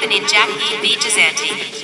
In cabin Iñaki Villasante.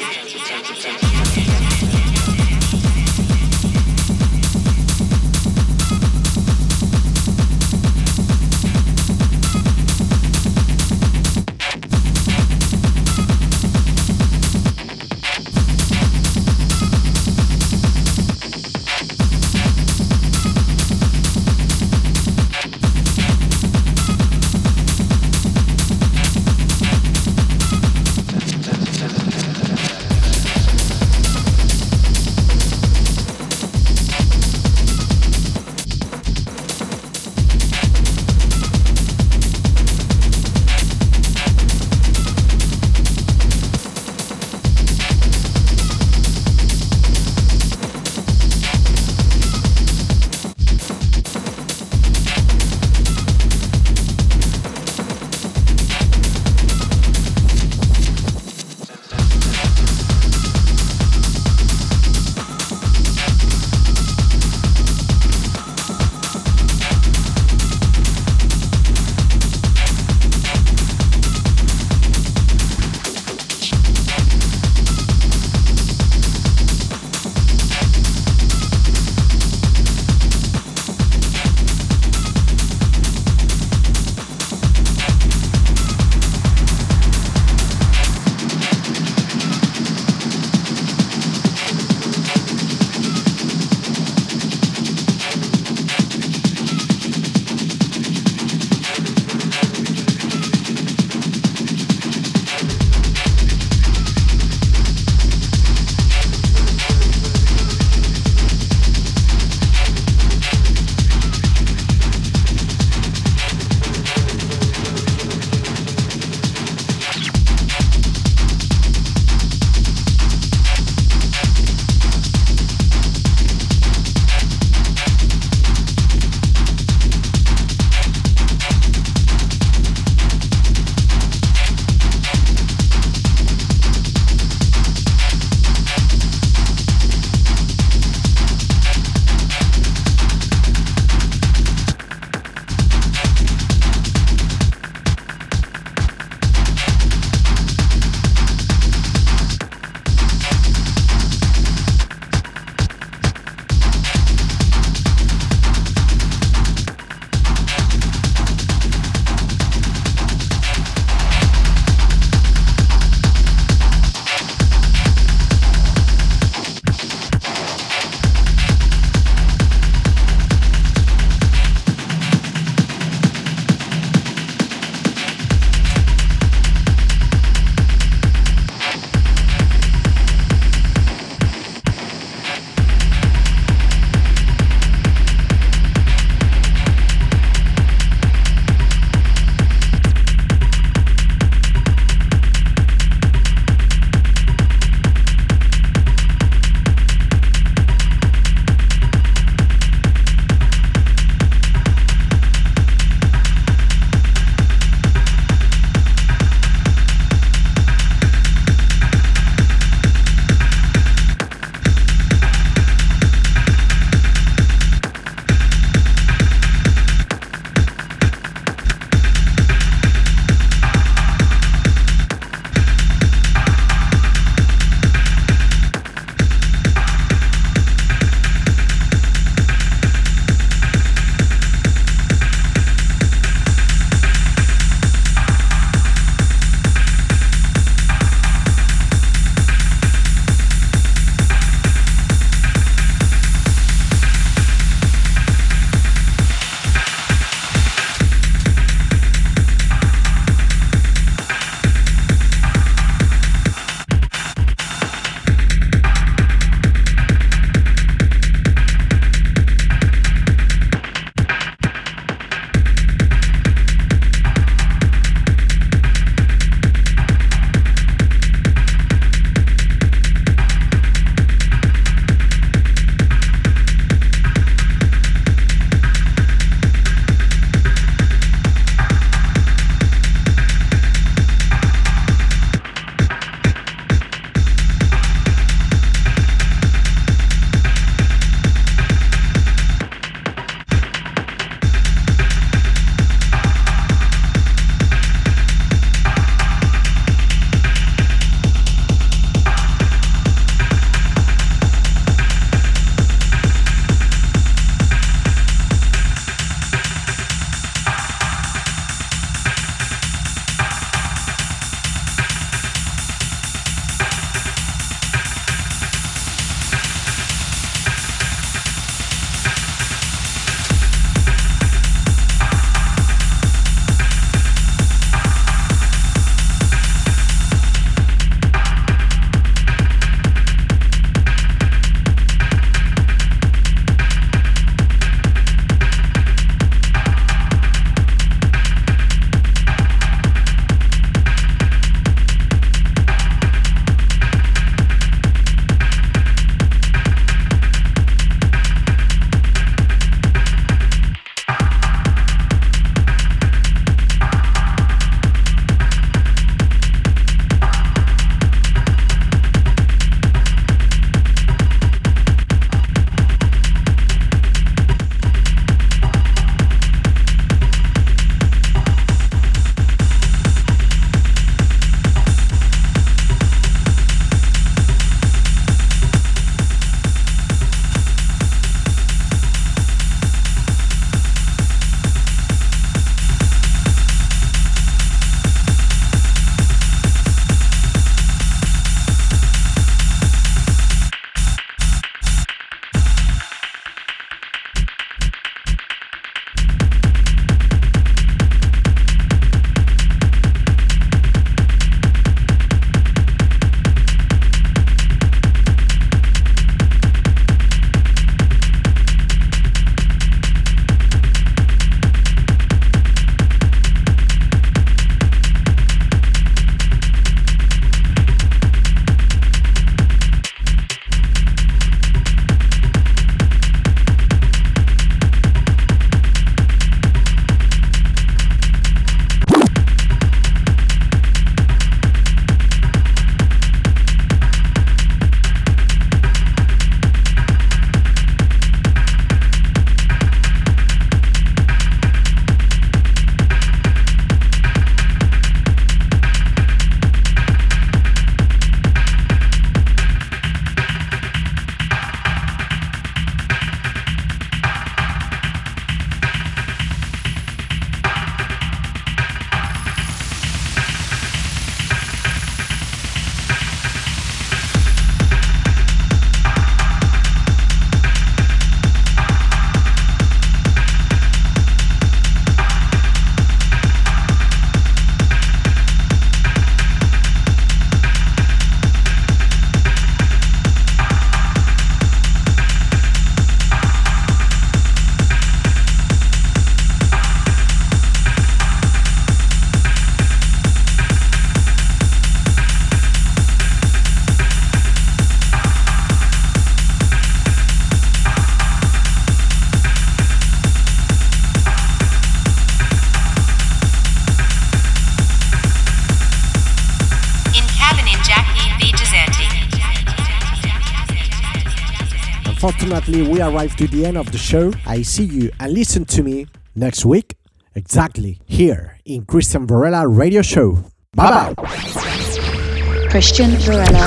Unfortunately, we arrived to the end of the show. I see you and listen to me next week, exactly here in Christian Varela Radio Show. Bye bye. Christian Varela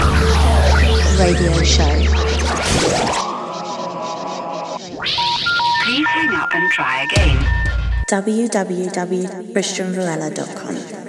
Radio Show. Please hang up and try again. www.christianvarela.com.